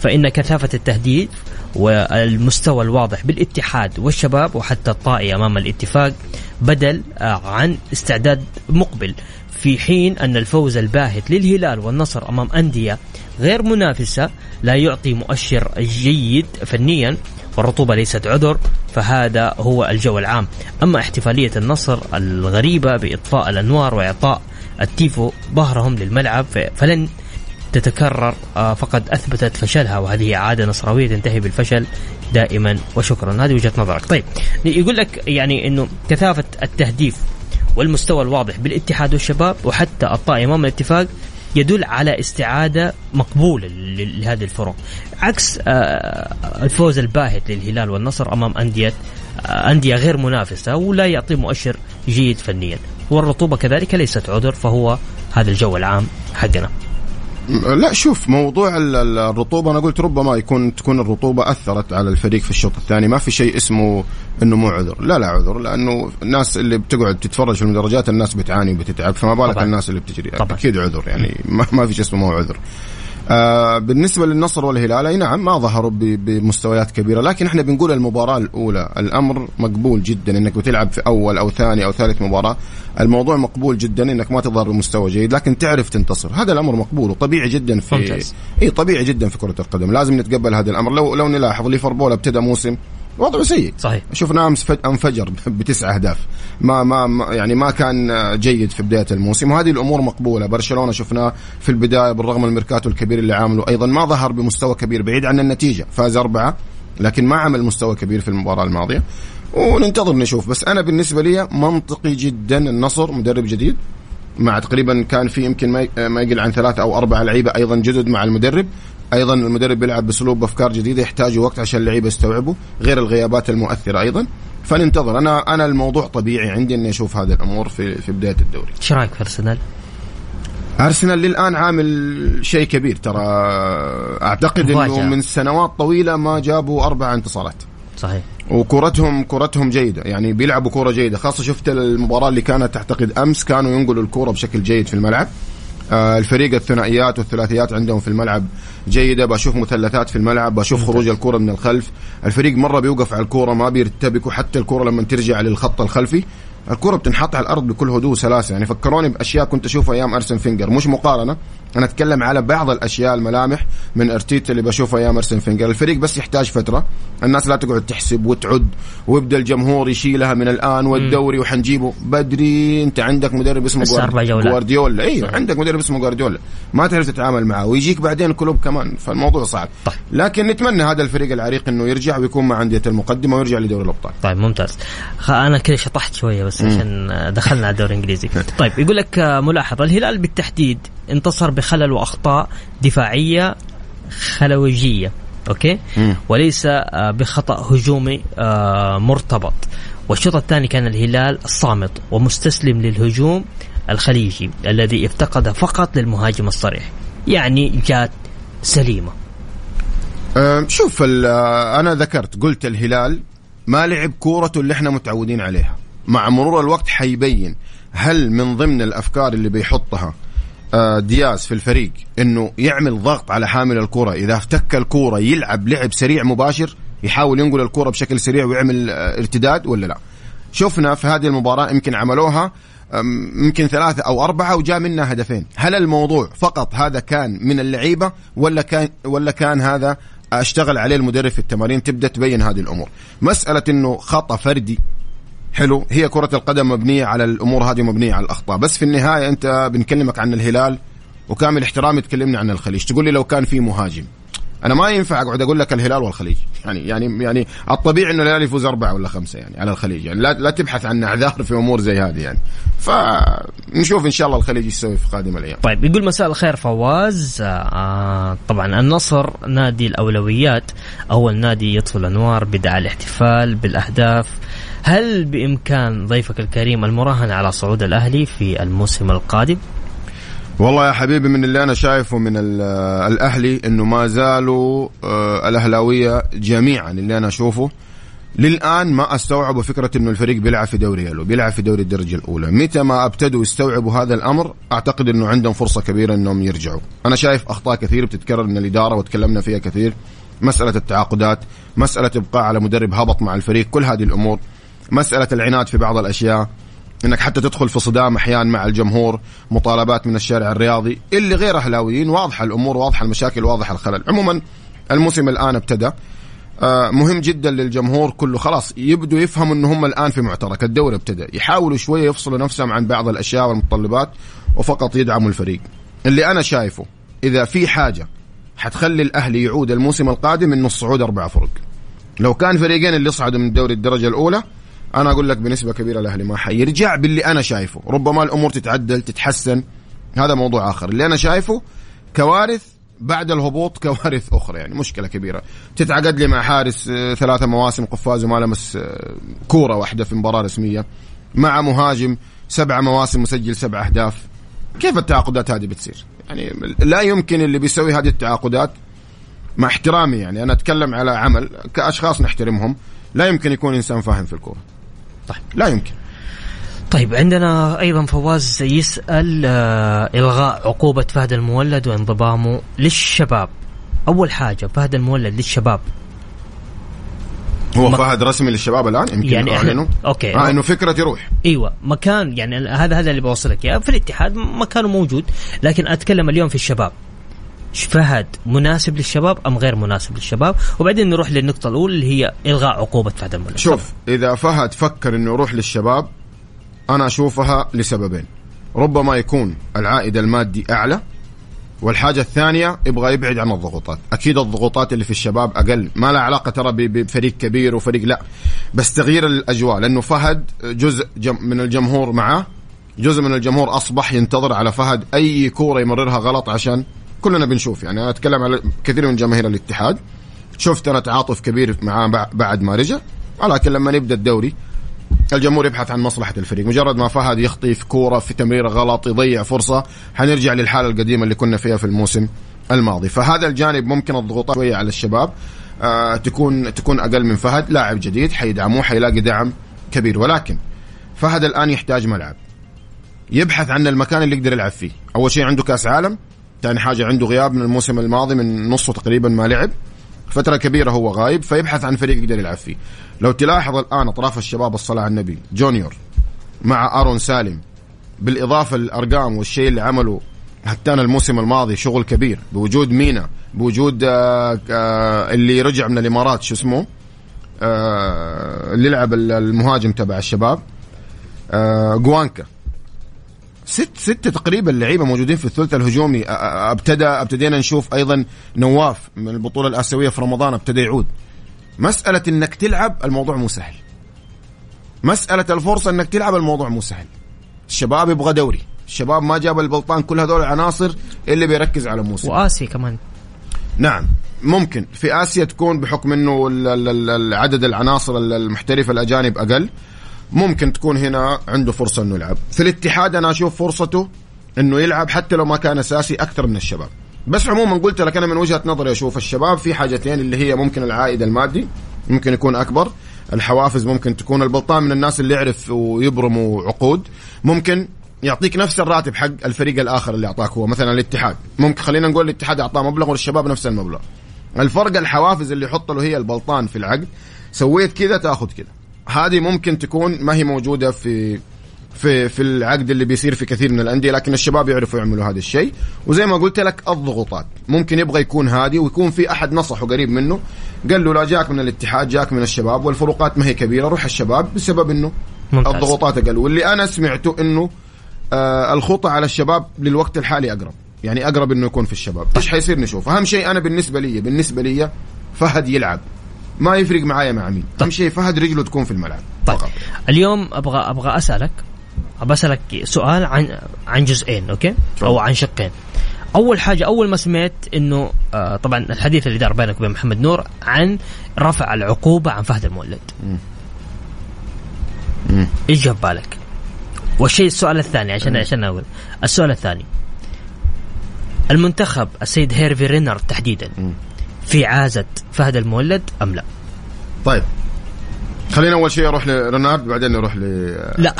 فإن كثافة التهديد والمستوى الواضح بالاتحاد والشباب وحتى الطائي أمام الاتفاق بدل عن استعداد مقبل. في حين أن الفوز الباهت للهلال والنصر أمام أندية غير منافسة لا يعطي مؤشر جيد فنيا والرطوبة ليست عذر فهذا هو الجو العام. أما احتفالية النصر الغريبة بإطفاء الأنوار وإعطاء التيفو ظهرهم للملعب فلن تتكرر آه، فقد أثبتت فشلها وهذه عادة نصراوية تنتهي بالفشل دائما وشكرا. هذه وجهة نظرك. طيب يقول لك يعني أنه كثافة التهديف والمستوى الواضح بالاتحاد والشباب وحتى الطائي إمام الاتفاق يدل على استعادة مقبولة لهذه الفرق. عكس آه، الفوز الباهت للهلال والنصر أمام أندية آه، أندية غير منافسة ولا يعطي مؤشر جيد فنيا. والرطوبة كذلك ليست عذر فهو هذا الجو العام حقنا. لا شوف موضوع الرطوبة أنا قلت ربما يكون تكون الرطوبة أثرت على الفريق في الشوط الثاني. ما في شيء اسمه إنه مو عذر. لا لا عذر لأنه الناس اللي بتقعد تتفرج في المدرجات الناس بتعاني وبتتعب فما بالك الناس اللي بتجري. أكيد عذر يعني ما, ما في شيء اسمه مو عذر. آه بالنسبة للنصر والهلال أي نعم ما ظهروا بمستويات كبيرة لكن إحنا بنقول المباراة الأولى الأمر مقبول جدا أنك بتلعب في أول أو ثاني أو ثالث مباراة الموضوع مقبول جدا أنك ما تظهر بمستوى جيد لكن تعرف تنتصر. هذا الأمر مقبول وطبيعي جدا في إي طبيعي جدا في كرة القدم لازم نتقبل هذا الأمر. لو لو نلاحظ ليفربول ابتدى موسم وضعه سيء. صحيح. شفناه أمس انفجر بتسع أهداف. ما ما يعني ما كان جيد في بداية الموسم وهذه الأمور مقبولة. برشلونة شفناه في البداية بالرغم من الميركاتو الكبير اللي عامله. أيضا ما ظهر بمستوى كبير بعيد عن النتيجة. فاز أربعة لكن ما عمل مستوى كبير في المباراة الماضية. وننتظر نشوف. بس أنا بالنسبة لي منطقي جدا النصر مدرب جديد. مع تقريبا كان في يمكن ما يقل عن ثلاثة أو أربع لعيبة أيضا جدد مع المدرب. أيضا المدرب بيلعب باسلوب أفكار جديدة يحتاج وقت عشان اللعيبة يستوعبوا غير الغيابات المؤثرة أيضا. فننتظر. أنا أنا الموضوع طبيعي عندي إني أشوف هذه الأمور في في بداية الدوري. إيش رأيك في أرسنال؟ أرسنال للآن عامل شيء كبير ترى. أعتقد إنه من سنوات طويلة ما جابوا أربع انتصارات. صحيح. وكورتهم كورتهم جيدة. يعني بيلعبوا كوره جيدة. خاصة شفت المباراة اللي كانت أعتقد أمس كانوا ينقلوا الكوره بشكل جيد في الملعب. الفريق الثنائيات والثلاثيات عندهم في الملعب جيدة. بشوف مثلثات في الملعب بشوف خروج الكرة من الخلف. الفريق مرة بيوقف على الكرة ما بيرتبكوا. حتى الكرة لما ترجع للخط الخلفي الكرة بتنحط على الأرض بكل هدوء وسلاسة. يعني فكروني بأشياء كنت أشوفها أيام أرسن فينجر. مش مقارنة أنا اتكلم على بعض الأشياء الملامح من أرتيتا اللي بشوفها أيام أرسن فينجر. الفريق بس يحتاج فترة. الناس لا تقعد تحسب وتعد ويبدأ الجمهور يشيلها من الآن والدوري وحنجيبه. بدري أنت عندك مدرب اسمه جوارديولا. أيوه عندك مدرب اسمه جوارديولا. ما تعرف تتعامل معه. ويجيك بعدين كلوب كمان. فالموضوع صعب. طيب. لكن نتمنى هذا الفريق العريق إنه يرجع ويكون مع أندية المقدمة ويرجع لدوري الأبطال. طيب ممتاز. أنا كذا شطحت شوية بس عشان دخلنا على الدوري الإنجليزي. طيب يقول لك ملاحظه الهلال بالتحديد انتصر بخلل وأخطاء دفاعية خلوجية أوكي؟ مم. وليس آه، بخطأ هجومي آه، مرتبط. والشوط الثاني كان الهلال صامت ومستسلم للهجوم الخليجي الذي افتقد فقط للمهاجم الصريح يعني جات سليمة. شوف أنا ذكرت قلت الهلال ما لعب كورته اللي إحنا متعودين عليها. مع مرور الوقت حيبين هل من ضمن الأفكار اللي بيحطها آه، دياز في الفريق إنه يعمل ضغط على حامل الكرة. إذا افتك الكرة يلعب لعب سريع مباشر يحاول ينقل الكرة بشكل سريع ويعمل آه، ارتداد ولا لا؟ شفنا في هذه المباراة يمكن عملوها يمكن ثلاثة أو أربعة وجاء منها هدفين. هل الموضوع فقط هذا كان من اللعيبة ولا كان ولا كان هذا أشتغل عليه المدرب في التمارين؟ تبدأ تبين هذه الأمور. مسألة إنه خطأ فردي حلو. هي كرة القدم مبنية على الأمور هذه مبنية على الأخطاء. بس في النهاية أنت بنكلمك عن الهلال وكامل احترامي تكلمنا عن الخليج. تقول لي لو كان في مهاجم. أنا ما ينفع أقعد أقول لك الهلال والخليج. يعني يعني يعني الطبيعي إنه الهلال يفوز أربعة ولا خمسة يعني على الخليج. يعني لا لا تبحث عن أعذار في أمور زي هذه يعني. فنشوف إن شاء الله الخليج يسوي في قادم الأيام. طيب يقول مساء الخير فواز. آه طبعا النصر نادي الأولويات. أول نادي يطفي الانوار بدعا الاحتفال بالأهداف. هل بإمكان ضيفك الكريم المراهنه على صعود الأهلي في الموسم القادم؟ والله يا حبيبي من اللي أنا شايفه من الأهلي إنه ما زالوا آه، الأهلاوية جميعا اللي أنا أشوفه للآن ما أستوعبوا فكرة إنه الفريق بيلعب في دوري يلو بيلعب في دوري الدرجة الأولى. متى ما أبتدوا يستوعبوا هذا الأمر أعتقد إنه عندهم فرصة كبيرة إنهم يرجعوا. أنا شايف أخطاء كثير بتتكرر من الإدارة وتكلمنا فيها كثير. مسألة التعاقدات مسألة إبقاء على مدرب هبط مع الفريق كل هذه الأمور مسألة العناد في بعض الأشياء إنك حتى تدخل في صدام أحيانا مع الجمهور مطالبات من الشارع الرياضي اللي غير أهلاويين واضحة الأمور واضحة المشاكل واضحة الخلل. عموما الموسم الآن ابتدى آه مهم جدا للجمهور كله خلاص يبدوا يفهموا ان هم الآن في معترك. الدوري ابتدى يحاولوا شوية يفصلوا نفسهم عن بعض الأشياء والمتطلبات وفقط يدعموا الفريق. اللي أنا شايفه إذا في حاجة حتخلي الأهلي يعود الموسم القادم إنه الصعود أربع فرق. لو كان فريقين اللي صعدوا من الدوري الدرجة الأولى أنا أقول لك بنسبة كبيرة الأهلي ما حيرجع باللي أنا شايفه. ربما الأمور تتعدل تتحسن. هذا موضوع آخر. اللي أنا شايفه كوارث بعد الهبوط كوارث أخرى. يعني مشكلة كبيرة. تتعقد لي مع حارس آه، ثلاثة مواسم قفاز وما لمس آه، كورة واحدة في مباراة رسمية. مع مهاجم سبعه مواسم مسجل سبع أهداف. كيف التعاقدات هذه بتصير؟ يعني لا يمكن اللي بيسوي هذه التعاقدات مع احترامي يعني أنا أتكلم على عمل كأشخاص نحترمهم لا يمكن يكون إنسان فاهم في الكورة. طيب. لا يمكن. طيب عندنا أيضا فواز يسال آه إلغاء عقوبة فهد المولد وانضمامه للشباب. أول حاجة فهد المولد للشباب. هو فهد رسمي للشباب الآن؟ يمكن يعني أعلنوا. أوكي. آه إنه فكرة يروح. أيوه مكان يعني هذا هذا اللي بوصلك إياه. في الاتحاد مكانه موجود لكن أتكلم اليوم في الشباب. فهد مناسب للشباب أم غير مناسب للشباب؟ وبعدين نروح للنقطة الأولى اللي هي إلغاء عقوبة فهد المولد شوف إذا فهد فكر إنه يروح للشباب أنا أشوفها لسببين. ربما يكون العائد المادي أعلى والحاجة الثانية يبغى يبعد عن الضغوطات. أكيد الضغوطات اللي في الشباب أقل. ما لها علاقة ترى بفريق كبير وفريق لا. بس تغيير الأجواء لأنه فهد جزء من الجمهور معاه جزء من الجمهور أصبح ينتظر على فهد أي كورة يمررها غلط عشان كلنا بنشوف يعني أنا أتكلم على كثير من جماهير الاتحاد. شفت أنا تعاطف كبير معاه بعد ما رجع. ولكن لما نبدا الدوري الجمهور يبحث عن مصلحة الفريق. مجرد ما فهد يخطي في كورة في تمريرة غلط يضيع فرصة حنرجع للحالة القديمة اللي كنا فيها في الموسم الماضي. فهذا الجانب ممكن الضغوطات شوية على الشباب آه تكون تكون أقل من فهد. لاعب جديد حيدعموه حيلاقي دعم كبير. ولكن فهد الآن يحتاج ملعب. يبحث عن المكان اللي يقدر يلعب فيه. أول شيء عنده كأس عالم. ثاني حاجة عنده غياب من الموسم الماضي من نصه تقريبا ما لعب. فترة كبيرة هو غايب فيبحث عن فريق يقدر يلعب فيه. لو تلاحظ الآن أطراف الشباب الصلاة على النبي جونيور مع أرون سالم بالإضافة للأرقام والشيء اللي عمله هتان الموسم الماضي شغل كبير بوجود مينا بوجود آه آه اللي رجع من الإمارات شو اسمه آه اللي لعب المهاجم تبع الشباب جوانكا. ست ستة تقريبا لعيبة موجودين في الثلث الهجومي. ابتدى أبتدينا نشوف أيضا نواف من البطولة الآسيوية في رمضان. ابتدى يعود. مسألة إنك تلعب الموضوع مو سهل. مسألة الفرصة إنك تلعب الموضوع مو سهل. الشباب يبغى دوري. الشباب ما جاب البلطان كل هذول العناصر اللي بيركز على موسم. وآسيا كمان. نعم. ممكن. في آسيا تكون بحكم إنه عدد العناصر ال- المحترفة الأجانب أقل. ممكن تكون هنا عنده فرصة إنه يلعب. في الاتحاد أنا أشوف فرصته إنه يلعب حتى لو ما كان أساسي أكثر من الشباب. بس عموما قلت لك أنا من وجهة نظري أشوف الشباب في حاجتين اللي هي ممكن العائد المادي ممكن يكون أكبر الحوافز ممكن تكون البلطان من الناس اللي يعرف ويبرموا عقود ممكن يعطيك نفس الراتب حق الفريق الآخر اللي أعطاك هو مثلا الاتحاد. ممكن خلينا نقول الاتحاد أعطاه مبلغ والشباب نفس المبلغ. الفرق الحوافز اللي يحط له هي البلطان في العقد سويت كذا تأخذ كذا. هذه ممكن تكون ما هي موجودة في في في العقد اللي بيصير في كثير من الأندية لكن الشباب يعرفوا يعملوا هذا الشيء. وزي ما قلت لك الضغوطات. ممكن يبغى يكون هادي ويكون في أحد نصحه قريب منه. قال له لا جاك من الاتحاد جاك من الشباب والفروقات ما هي كبيرة روح الشباب بسبب إنه ممتاز. الضغوطات أقل. واللي أنا سمعته إنه آه الخطة على الشباب للوقت الحالي أقرب. يعني أقرب إنه يكون في الشباب. إيش حيصير نشوف؟ أهم شيء أنا بالنسبة لي بالنسبة لي فهد يلعب. ما يفرق معايا مع مين. أهم شيء فهد رجله تكون في الملعب. طيب. فقط. اليوم أبغى أبغى أسألك أبغى أسألك سؤال عن عن جزئين أوكي؟ أو عن شقين. أول حاجة أول ما سمعت إنه آه طبعا الحديث اللي دار بينك وبين محمد نور عن رفع العقوبة عن فهد المولد. إيش جاب بالك؟ والشيء السؤال الثاني عشان عشان أقول. السؤال الثاني. المنتخب السيد هيرفي رينارد تحديدا. في عازة فهد المولد أم لا؟ طيب. خلينا أول شيء أروح لرونالد بعدين نروح ل لا.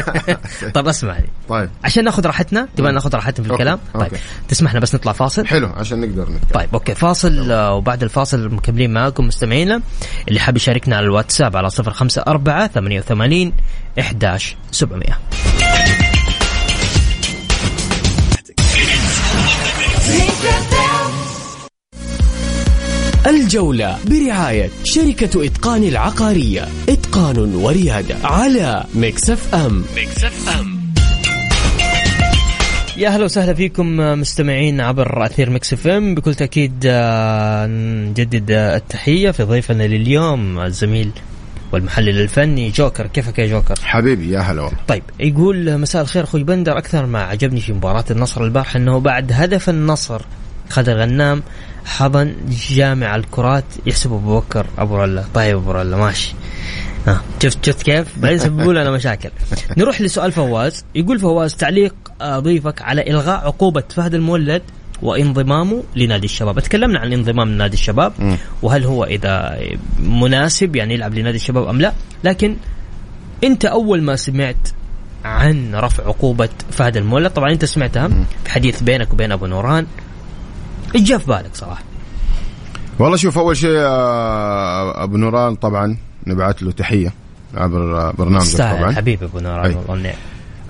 طب اسمعني طيب. عشان ناخذ راحتنا تبغى ناخذ راحتنا في okay، الكلام؟ طيب. okay. تسمحنا بس نطلع فاصل؟ حلو عشان نقدر نتكلم. طيب okay. فاصل آه، وبعد الفاصل مكملين معاكم مستمعينا. اللي حاب يشاركنا على الواتساب على 054 88 11 الجولة برعاية شركة إتقان العقارية. إتقان وريادة على ام ميكس اف ام يا أهلا وسهلا فيكم مستمعين عبر أثير Mix FM بكل تأكيد آه، نجدد التحية في ضيفنا لليوم الزميل والمحلل الفني جوكر. كيفك يا جوكر؟ حبيبي يا هلا والله. طيب يقول مساء الخير أخوي بندر. أكثر ما عجبني في مباراة النصر البارحه إنه بعد هدف النصر خالد الغنام حضن جامع الكرات يحسب أبو بكر أبو رله طيب أبو رله ماشي. ها شفت شفت كيف؟ بعدين يسببوا لنا مشاكل. نروح لسؤال فواز، يقول فواز تعليق آه، ضيفك على إلغاء عقوبة فهد المولد وانضمامه لنادي الشباب، تكلمنا عن انضمام لنادي الشباب وهل هو إذا مناسب يعني يلعب لنادي الشباب أم لا، لكن أنت أول ما سمعت عن رفع عقوبة فهد المولد، طبعا أنت سمعتها في حديث بينك وبين أبو نوران. إيش جاء في بالك صراحة؟ والله شوف أول شيء آه، أبو نوران طبعا نبعث له تحية عبر آه، برنامجك تستاهل طبعا. حبيبي أبو نوران. والله النعم.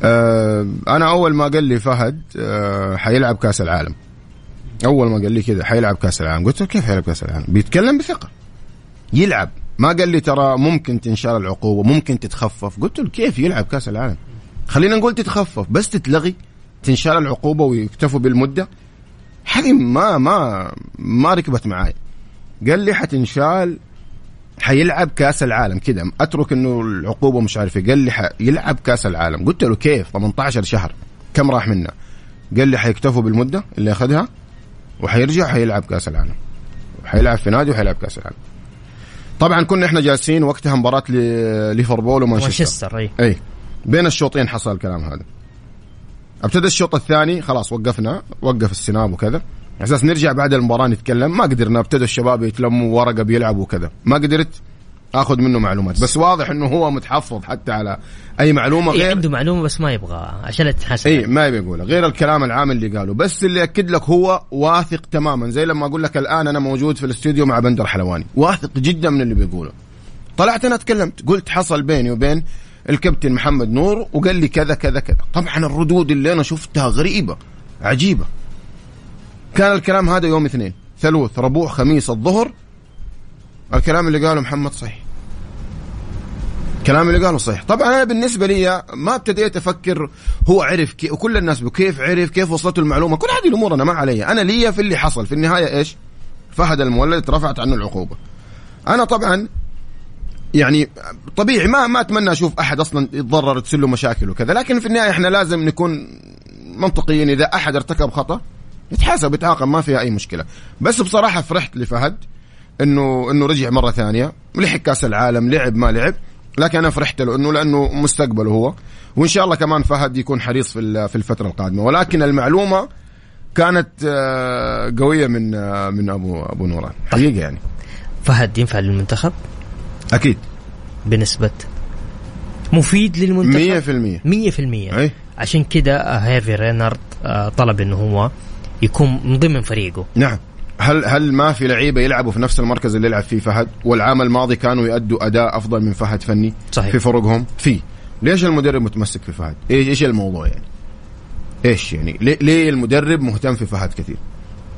آه أنا أول ما قال لي فهد آه حيلعب كأس العالم. أول ما قال لي كذا حيلعب كأس العالم. قلت له كيف حيلعب كأس العالم؟ بيتكلم بثقة. يلعب. ما قال لي ترى ممكن تنشال العقوبة ممكن تتخفف. قلت له كيف يلعب كأس العالم؟ خلينا نقول تتخفف بس تتلغي تنشال العقوبة ويكتفوا بالمدة. هذه ما ما ما ركبت معاي. قال لي حتنشال حيلعب كأس العالم كذا أترك إنه العقوبة مش عارف إيه. قال لي حيلعب كأس العالم. قلت له كيف؟ 18 شهر. كم راح منا قال لي حيكتفوا بالمدة اللي أخذها وحيرجع حيلعب كأس العالم. حيلعب في نادي وحيلعب كأس العالم. طبعا كنا إحنا جالسين وقتها مباراة ليفربول ومانشستر. مانشستر أي. بين الشوطين حصل الكلام هذا. ابتدى الشوط الثاني خلاص وقفنا وقف السناب وكذا. على أساس نرجع بعد المباراة نتكلم. ما قدرنا ابتدى الشباب يتلموا ورقة بيلعبوا وكذا. ما قدرت آخذ منه معلومات. بس واضح إنه هو متحفظ حتى على أي معلومة إيه غير عنده معلومة بس ما يبغى عشان تتحسن اي ما يبي يقولها غير الكلام العام اللي قاله. بس اللي أكد لك هو واثق تماما. زي لما أقول لك الآن أنا موجود في الاستوديو مع بندر حلواني. واثق جدا من اللي بيقوله. طلعت أنا تكلمت قلت حصل بيني وبين الكابتن محمد نور وقال لي كذا كذا كذا. طبعا الردود اللي أنا شفتها غريبة عجيبة. كان الكلام هذا يوم اثنين ثلوث ربوع خميس الظهر. الكلام اللي قاله محمد صحيح. الكلام اللي قاله صحيح. طبعا أنا بالنسبة لي ما ابتديت أفكر هو عرف كيف وكل الناس كيف عرف كيف وصلته المعلومة. كل هذه الأمور أنا ما علي أنا لي في اللي حصل. في النهاية إيش؟ فهد المولد اترفعت عنه العقوبة. أنا طبعا يعني طبيعي ما ما أتمنى أشوف أحد أصلا يتضرر تصير له مشاكل وكذا لكن في النهاية إحنا لازم نكون منطقيين إذا أحد ارتكب خطأ يتحاسب يتعاقب ما فيها أي مشكلة. بس بصراحة فرحت لفهد انه إنه رجع مرة ثانية لحق كأس العالم لعب ما لعب لكن أنا فرحت له إنه لأنه مستقبله هو. وإن شاء الله كمان فهد يكون حريص في في الفترة القادمة. ولكن المعلومة كانت آه، قوية من آه، من ابو أبو نوران. حقيقة يعني. فهد ينفع للمنتخب؟ أكيد. بنسبة مفيد للمنتخب؟ 100% 100% أي. عشان كده هيرفي رينارد آه، طلب انه هو يكون من ضمن فريقه. نعم. هل هل ما في لعيبة يلعبوا في نفس المركز اللي يلعب فيه فهد؟ والعام الماضي كانوا يؤدوا أداء أفضل من فهد فني صحيح. في فرقهم؟ في. ليش المدرب متمسك في فهد؟ إيش إيش الموضوع يعني؟ إيش يعني؟ ليه, ليه المدرب مهتم في فهد كثير؟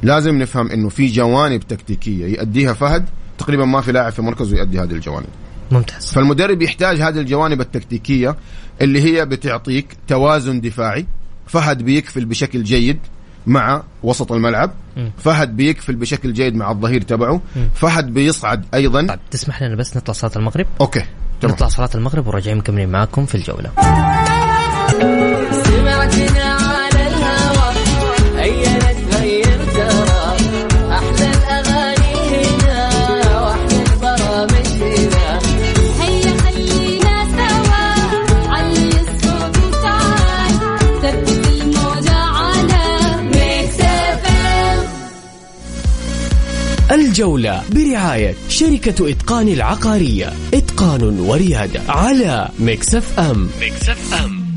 لازم نفهم إنه في جوانب تكتيكية يؤديها فهد تقريبا ما في لاعب في مركزه يؤدي هذه الجوانب. ممتاز. فالمدرب يحتاج هذه الجوانب التكتيكية اللي هي بتعطيك توازن دفاعي فهد بيكفل بشكل جيد مع وسط الملعب مم. فهد بيكفل بشكل جيد مع الظهير تبعه فهد بيصعد أيضا. طيب تسمح لنا بس نطلع صلاة المغرب؟ أوكي تمام. نطلع صلاة المغرب وراجعين مكملين معاكم في الجولة. الجولة برعاية شركة إتقان العقارية. إتقان وريادة على مكسف أم مكسف أم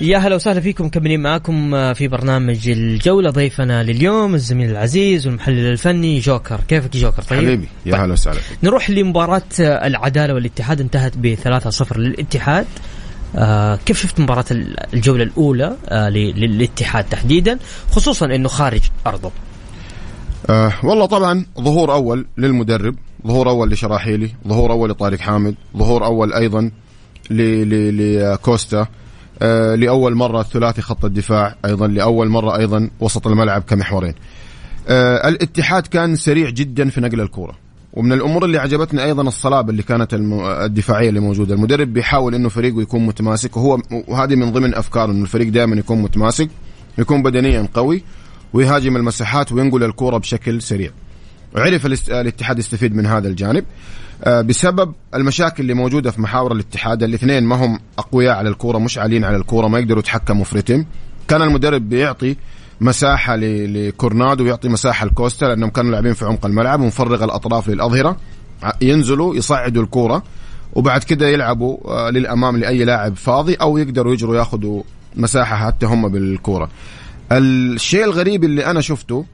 يا هلا وسهلا فيكم مكملين معاكم في برنامج الجولة. ضيفنا لليوم الزميل العزيز والمحلل الفني جوكر. كيفك جوكر؟ طيب؟ حبيبي يا هلا وسهلا فيك. نروح لمباراة العدالة والاتحاد. انتهت ب 3-0 للاتحاد. آه كيف شفت مباراة ال- الجولة الأولى؟ آه للاتحاد تحديدا خصوصا أنه خارج أرضه. آه والله طبعا ظهور أول للمدرب ظهور أول لشراحيلي ظهور أول لطارق حامد ظهور أول أيضا ل- ل- لكوستا آه لأول مرة ثلاثي خط الدفاع أيضا لأول مرة أيضا وسط الملعب كمحورين. آه الاتحاد كان سريع جدا في نقل الكوره ومن الأمور اللي عجبتني أيضا الصلابة اللي كانت الدفاعية اللي موجودة. المدرب بيحاول إنه فريقه يكون متماسك وهو وهذه من ضمن أفكاره إنه الفريق دائما يكون متماسك يكون بدنيا قوي ويهاجم المساحات وينقل الكورة بشكل سريع. عرف الاتحاد يستفيد من هذا الجانب. آه، بسبب المشاكل اللي موجودة في محاور الاتحاد الاثنين ما هم أقوياء على الكورة مش عاليين على الكورة ما يقدروا يتحكموا في رتم. كان المدرب بيعطي مساحة ل- لكورنادو ويعطي مساحة لكوستا لأنهم كانوا لاعبين في عمق الملعب ومفرغ الأطراف للأظهرة. ع- ينزلوا يصعدوا الكورة وبعد كده يلعبوا آه، للأمام لأي لاعب فاضي أو يقدروا يجروا ياخذوا مساحة حتى هم بالكورة. الشيء الغريب اللي أنا شفته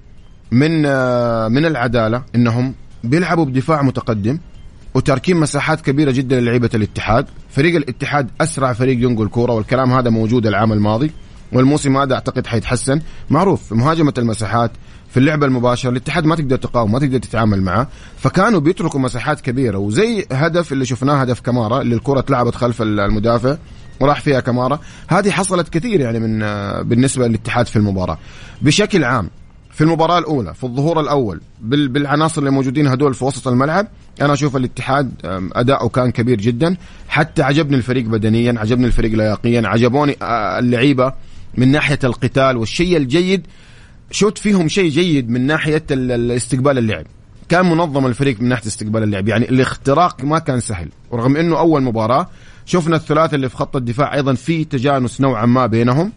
من آه، من العدالة إنهم بيلعبوا بدفاع متقدم وتاركين مساحات كبيرة جدا للعيبة الاتحاد، فريق الاتحاد أسرع فريق ينقل كوره والكلام هذا موجود العام الماضي والموسم هذا أعتقد حيتحسن، معروف في مهاجمة المساحات في اللعب المباشر الاتحاد ما تقدر تقاوم ما تقدر تتعامل معه. فكانوا بيتركوا مساحات كبيرة وزي هدف اللي شفناه هدف كمارا اللي الكرة اتلعبت خلف المدافع. وراح فيها كمارا. هذه حصلت كثير يعني من بالنسبة للاتحاد في المباراة. بشكل عام في المباراة الأولى في الظهور الأول بال- بالعناصر اللي موجودين هدول في وسط الملعب أنا أشوف الاتحاد أداؤه كان كبير جدا. حتى عجبني الفريق بدنيا عجبني الفريق لياقيا عجبوني اللعيبة من ناحية القتال والشيء الجيد. شوت فيهم شيء جيد من ناحية ال- ال- استقبال اللعب. كان منظم الفريق من ناحية استقبال اللعب. يعني الاختراق ما كان سهل. ورغم أنه أول مباراة شفنا الثلاثة اللي في خط الدفاع أيضا في تجانس نوعا ما بينهم.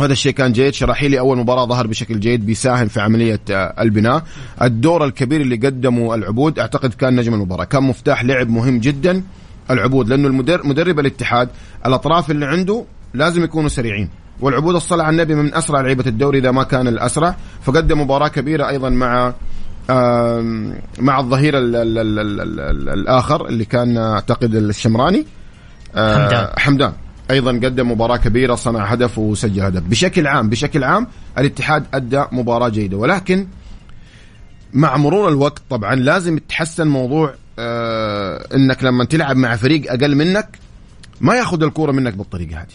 هذا الشيء كان جيد شراحيلي أول مباراة ظهر بشكل جيد بيساهم في عملية آه، البناء. الدور الكبير اللي قدمه العبود أعتقد كان نجم المباراة. كان مفتاح لعب مهم جدا. العبود لأنه المدرب مدرب الاتحاد الأطراف اللي عنده لازم يكونوا سريعين. والعبود الصلاة على النبي من أسرع لعيبة الدوري إذا ما كان الأسرع. فقدم مباراة كبيرة أيضا مع مع الظهير ال ال ال ال ال الآخر اللي كان أعتقد الشمراني. آه، حمدان. حمدان. أيضا قدم مباراة كبيرة صنع هدف وسجل هدف. بشكل عام بشكل عام الاتحاد أدى مباراة جيدة. ولكن مع مرور الوقت طبعا لازم يتحسن موضوع آه إنك لما تلعب مع فريق أقل منك ما ياخذ الكورة منك بالطريقة هذه.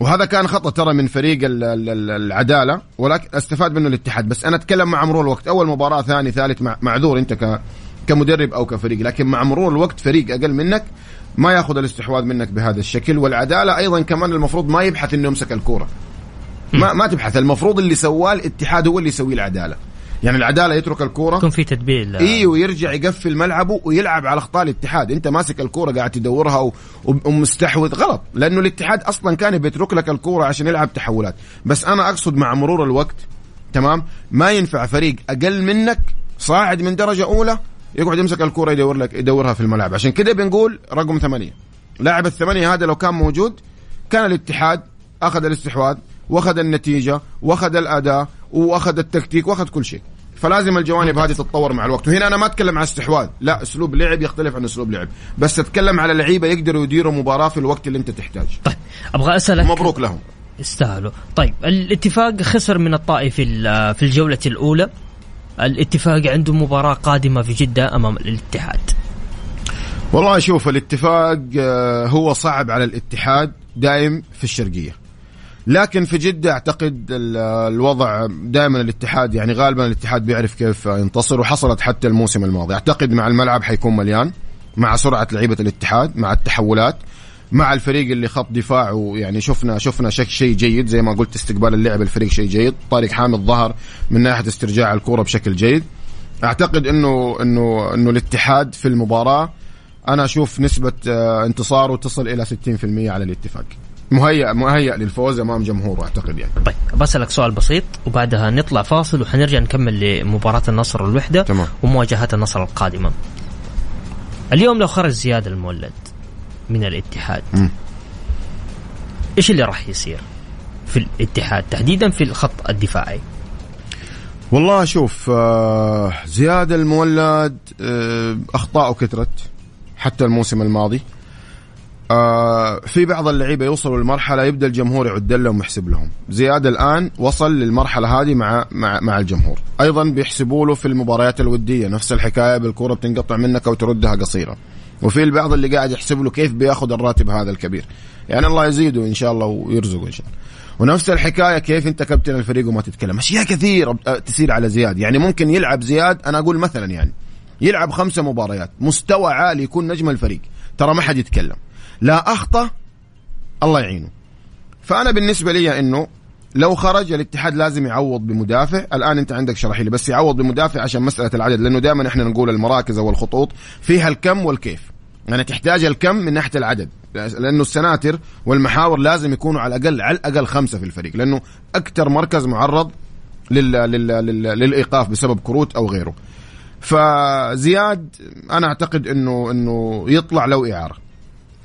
وهذا كان خطأ ترى من فريق العدالة. ولكن أستفاد منه الاتحاد. بس أنا أتكلم مع مرور الوقت. أول مباراة ثاني ثالث معذور أنت كمدرب أو كفريق. لكن مع مرور الوقت فريق أقل منك ما ياخذ الاستحواذ منك بهذا الشكل والعدالة أيضا كمان المفروض ما يبحث إنه يمسك الكورة. ما ما تبحث المفروض اللي سواه الاتحاد هو اللي يسويه العدالة. يعني العدالة يترك الكورة يكون في تدبير. إي ويرجع يقفل ملعبه ويلعب على أخطاء الاتحاد. أنت ماسك الكورة قاعد تدورها ومستحوذ غلط. لأنه الاتحاد أصلا كان بيترك لك الكورة عشان يلعب تحولات. بس أنا أقصد مع مرور الوقت تمام ما ينفع فريق أقل منك صاعد من درجة أولى يقعد يمسك الكورة يدور لك يدورها في الملعب. عشان كده بنقول رقم ثمانية. لاعب الثمانية هذا لو كان موجود كان الاتحاد أخذ الاستحواذ وأخذ النتيجة وأخذ الأداء وأخذ التكتيك وأخذ كل شيء. فلازم الجوانب هذه تتطور مع الوقت. وهنا أنا ما أتكلم عن استحواذ لا أسلوب لعب يختلف عن أسلوب لعب. بس أتكلم على لعيبة يقدروا يديروا مباراة في الوقت اللي أنت تحتاج طيب أبغى اسالك مبروك لهم. يستاهلوا. طيب الاتفاق خسر من الطائي في في الجولة الأولى. الاتفاق عنده مباراة قادمة في جدة أمام الاتحاد. والله شوف الاتفاق آه، هو صعب على الاتحاد دائم في الشرقية. لكن في جدة أعتقد الوضع دائما الاتحاد يعني غالبا الاتحاد بيعرف كيف ينتصر وحصلت حتى الموسم الماضي. أعتقد مع الملعب حيكون مليان مع سرعة لعيبة الاتحاد مع التحولات. مع الفريق اللي خط دفاعه يعني شفنا شفنا شيء جيد زي ما قلت استقبال اللعب الفريق شيء جيد. طارق حامد ظهر من ناحية استرجاع الكره بشكل جيد. أعتقد انه انه إنه الاتحاد في المباراة أنا أشوف نسبة آه، انتصاره تصل إلى 60% على الاتفاق. مهيأ مهيأ للفوز أمام جمهوره أعتقد يعني. طيب بسألك سؤال بسيط وبعدها نطلع فاصل وحنرجع نكمل لمباراة النصر والوحدة تمام. ومواجهات النصر القادمة. اليوم لو خرج زياد المولد من الاتحاد. م. إيش اللي راح يصير في الاتحاد؟ تحديدا في الخط الدفاعي. والله شوف آه، زياد المولد آه، اخطاءه كثرت حتى الموسم الماضي. آه في بعض اللعيبة يوصلوا لمرحله يبدأ الجمهور يعد لهم ويحسب لهم. زياد الآن وصل للمرحلة هذه مع مع مع الجمهور. أيضا بيحسبوا له في المباريات الودية نفس الحكاية بالكرة بتنقطع منك أو تردها قصيره وفي البعض اللي قاعد يحسب له كيف بياخذ الراتب هذا الكبير. يعني الله يزيده إن شاء الله ويرزقه إن شاء الله. ونفس الحكاية كيف أنت كابتن الفريق وما تتكلم. أشياء كثيرة تسير على زياد. يعني ممكن يلعب زياد أنا أقول مثلا يعني يلعب خمسة مباريات مستوى عالي يكون نجم الفريق. ترى ما حد يتكلم. لا أخطأ الله يعينه. فأنا بالنسبة لي إنه لو خرج الاتحاد لازم يعوض بمدافع. الآن أنت عندك شرح لي بس يعوض بمدافع عشان مسألة العدد لأنه دائما إحنا نقول المراكز أو الخطوط فيها الكم والكيف. يعني تحتاج الكم من ناحية العدد لأنه السناتر والمحاور لازم يكونوا على الأقل على الأقل خمسة في الفريق لأنه أكثر مركز معرض لل... لل... لل... للإيقاف بسبب كروت أو غيره. فزياد أنا أعتقد إنه إنه يطلع لو إعارة.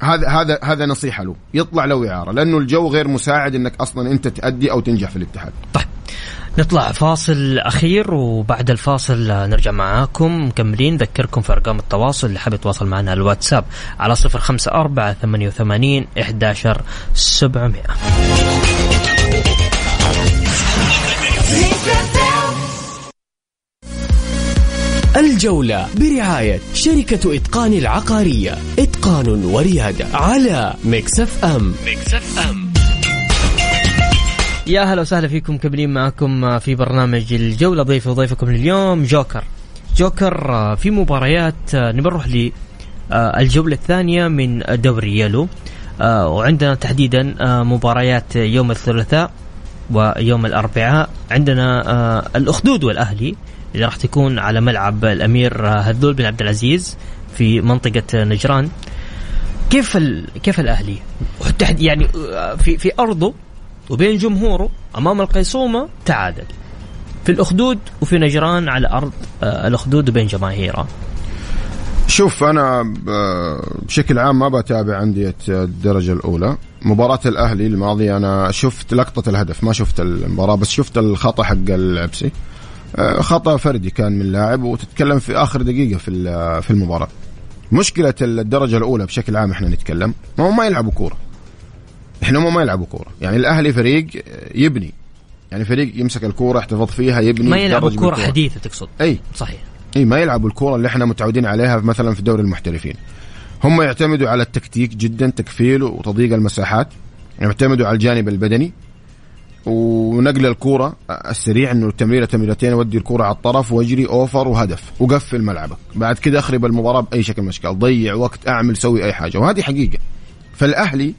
هذا هذا هذا نصيحة له. يطلع لو اعاره لأنه الجو غير مساعد إنك أصلا أنت تأدي أو تنجح في الاتحاد. طيب. نطلع فاصل أخير وبعد الفاصل نرجع معاكم. مكملين. نذكركم في أرقام التواصل. اللي حاب يتواصل معنا على الواتساب على صفر خمسة أربعة ثمانية وثمانين إحداشر سبعمائة الجولة برعاية شركة إتقان العقارية. إتقان وريادة على مكسف أم مكسف أم يا هلا وسهلا فيكم مكملين معكم في برنامج الجولة ضيفي وضيفكم اليوم جوكر. جوكر في مباريات نبي نروح للجولة الثانية من دوري يلو. وعندنا تحديدا مباريات يوم الثلاثاء ويوم الأربعاء. عندنا الأخدود والأهلي. اللي راح تكون على ملعب الأمير هذول بن عبد العزيز في منطقة نجران. كيف ال... كيف الأهلي؟ يعني في في أرضه وبين جمهوره أمام القيصومة تعادل. في الأخدود وفي نجران على أرض آه، الأخدود وبين جماهيره. شوف أنا بشكل عام ما بتابع أندية الدرجة الأولى. مباراة الأهلي الماضية أنا شفت لقطة الهدف ما شفت المباراة بس شفت الخطأ حق العبسي. آه، خطأ فردي كان من لاعب وتتكلم في آخر دقيقة في في المباراة. مشكلة الدرجة الأولى بشكل عام إحنا نتكلم ما هم ما يلعبوا كورة. إحنا هم ما يلعبوا كورة. يعني الأهلي فريق يبني. يعني فريق يمسك الكورة يحتفظ فيها يبني ما يلعبوا كورة. حديثة تقصد. أي. صحيح. أي ما يلعبوا الكورة اللي إحنا متعودين عليها مثلا في دوري المحترفين. هم يعتمدوا على التكتيك جدا تكفيل وتضييق المساحات يعتمدوا على الجانب البدني. ونقل الكورة السريع إنه التمريرة تمريرتين ودي الكورة على الطرف وأجري أوفر وهدف وقفل ملعبك. بعد كده أخرب المباراة بأي شكل من الأشكال ضيع وقت أعمل سوي أي حاجة. وهذه حقيقة. فالأهلي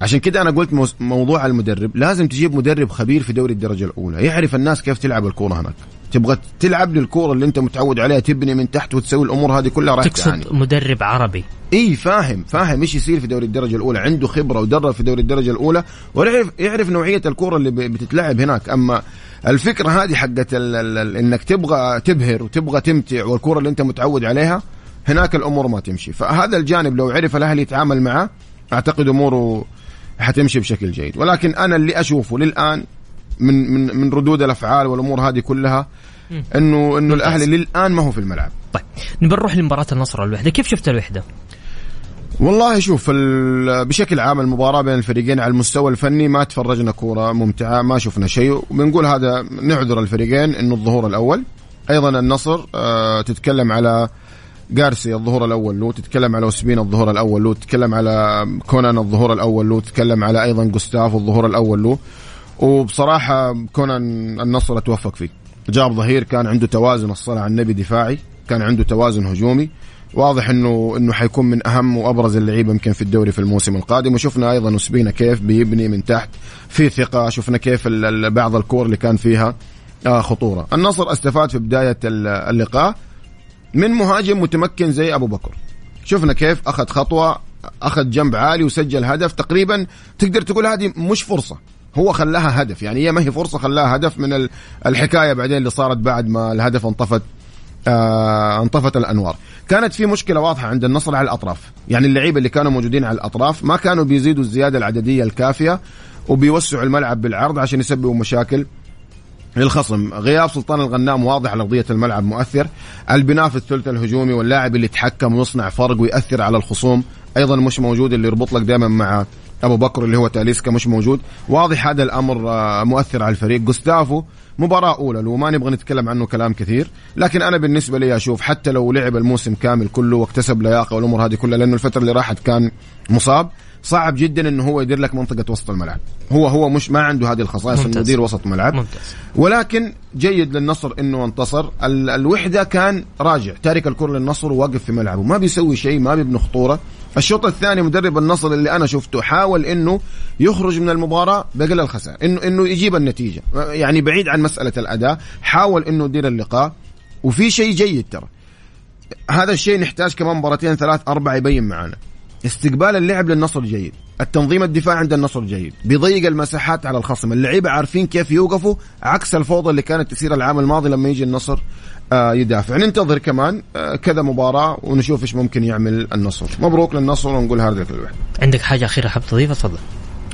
عشان كده أنا قلت موضوع المدرب لازم تجيب مدرب خبير في دوري الدرجة الأولى يعرف الناس كيف تلعب الكورة هناك. تبغى تلعب للكورة اللي انت متعود عليها تبني من تحت وتسوي الأمور هذه كلها راح تقصد يعني. مدرب عربي. إي فاهم فاهم إيش يصير في دوري الدرجة الأولى. عنده خبرة ودرب في دوري الدرجة الأولى ويعرف يعرف نوعية الكورة اللي بتتلعب هناك. أما الفكرة هذه حقت إنك تبغى تبهر وتبغى تمتع والكورة اللي انت متعود عليها هناك الأمور ما تمشي. فهذا الجانب لو عرف الأهلي يتعامل معه أعتقد أموره حتمشي بشكل جيد. ولكن أنا اللي أشوفه للآن من من من ردود الأفعال والأمور هذه كلها إنه إنه الأهلي للآن ما هو في الملعب. طيب نروح لمباراة النصر الوحدة. كيف شفت الوحدة؟ والله شوف بشكل عام المباراة بين الفريقين على المستوى الفني ما تفرجنا كورة ممتعة ما شفنا شيء. وبنقول هذا نعذر الفريقين إنه الظهور الأول. أيضا النصر آه تتكلم على جارسيا الظهور الأول له تتكلم على اوسبين الظهور الأول له تتكلم على كونان الظهور الأول له تتكلم على أيضا جوستاف الظهور الأول له وبصراحة كونان النصر توفق فيه. جاب ظهير كان عنده توازن الصلاة على النبي دفاعي كان عنده توازن هجومي. واضح انه إنه حيكون من أهم وأبرز اللعيبة يمكن في الدوري في الموسم القادم. وشفنا أيضا أسبينا كيف بيبني من تحت. في ثقة شفنا كيف بعض الكور اللي كان فيها آه، خطورة. النصر استفاد في بداية اللقاء من مهاجم متمكن زي أبو بكر. شفنا كيف أخذ خطوة أخذ جنب عالي وسجل هدف. تقريبا تقدر تقول هذه مش فرصة. هو خلاها هدف. يعني هي ما هي فرصة خلاها هدف من الحكاية بعدين اللي صارت بعد ما الهدف انطفت آه انطفت الأنوار. كانت في مشكلة واضحة عند النصر على الأطراف. يعني اللعيبة اللي كانوا موجودين على الأطراف ما كانوا بيزيدوا الزيادة العددية الكافية وبيوسعوا الملعب بالعرض عشان يسببوا مشاكل للخصم. غياب سلطان الغنام واضح على ارضيه الملعب مؤثر. البناء في الثلث الهجومي واللاعب اللي يتحكم ويصنع فرق ويأثر على الخصوم أيضا مش موجود اللي يربط لك دائما مع أبو بكر اللي هو تاليسكا مش موجود. واضح هذا الأمر آه، مؤثر على الفريق. جوستافو مباراة أولى لو ما نبغى نتكلم عنه كلام كثير. لكن أنا بالنسبة لي أشوف حتى لو لعب الموسم كامل كله واكتسب لياقة والأمور هذه كلها لأنه الفترة اللي راحت كان مصاب. صعب جدا إنه هو يدير لك منطقة وسط الملعب. هو هو مش ما عنده هذه الخصائص إنه يدير وسط ملعب. ممتاز. ولكن جيد للنصر إنه انتصر. ال الوحدة كان راجع. تارك الكرة للنصر وواقف في ملعبه. ما بيسوي شيء ما بيبني خطورة. الشوط الثاني مدرب النصر اللي أنا شفته حاول إنه يخرج من المباراة بقل الخسائر انه إنه يجيب النتيجة يعني بعيد عن مسألة الأداء حاول إنه يدير اللقاء وفي شيء جيد ترى. هذا الشيء نحتاج كمان مباراتين ثلاث أربع يبين معانا استقبال اللعب للنصر جيد التنظيم الدفاع عند النصر جيد بيضيق المساحات على الخصم اللعيبة عارفين كيف يوقفوا عكس الفوضى اللي كانت تسير العام الماضي لما يجي النصر. يدافع. ننتظر كمان آه كذا مباراة ونشوف إيش ممكن يعمل النصر. مبروك للنصر ونقول هارد لك الوحده عندك حاجة أخيرة حاب تضيفها؟ تفضل.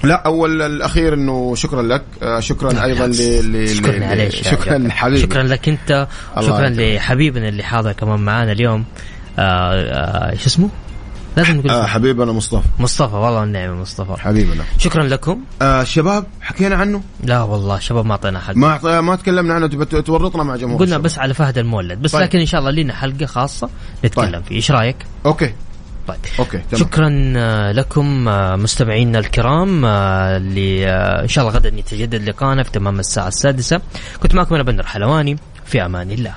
لا أول الأخير إنه شكرا لك. آه شكرا أيضا ل شكرا شكرا حبيبي. شكرا لك أنت. شكرا لحبيبنا اللي حاضر كمان معانا اليوم. آه آه شو اسمه؟ لازم نقول آه حبيبنا مصطفى. مصطفى والله النعمة مصطفى. حبيبنا شكرا لكم. آه شباب حكينا عنه؟ لا والله شباب ما أعطينا حق ما ما تكلمنا عنه تورطنا مع جمهور قلنا بس على فهد المولد بس طيب. لكن إن شاء الله لنا حلقة خاصة نتكلم طيب. فيه. إيش رأيك؟ okay. طيب. okay تمام. شكرا آه، لكم آه، مستمعينا الكرام آه، اللي إن شاء الله غدا يتجدد لقاءنا في تمام الساعة السادسة. كنت معكم أنا بندر حلواني في أمان الله.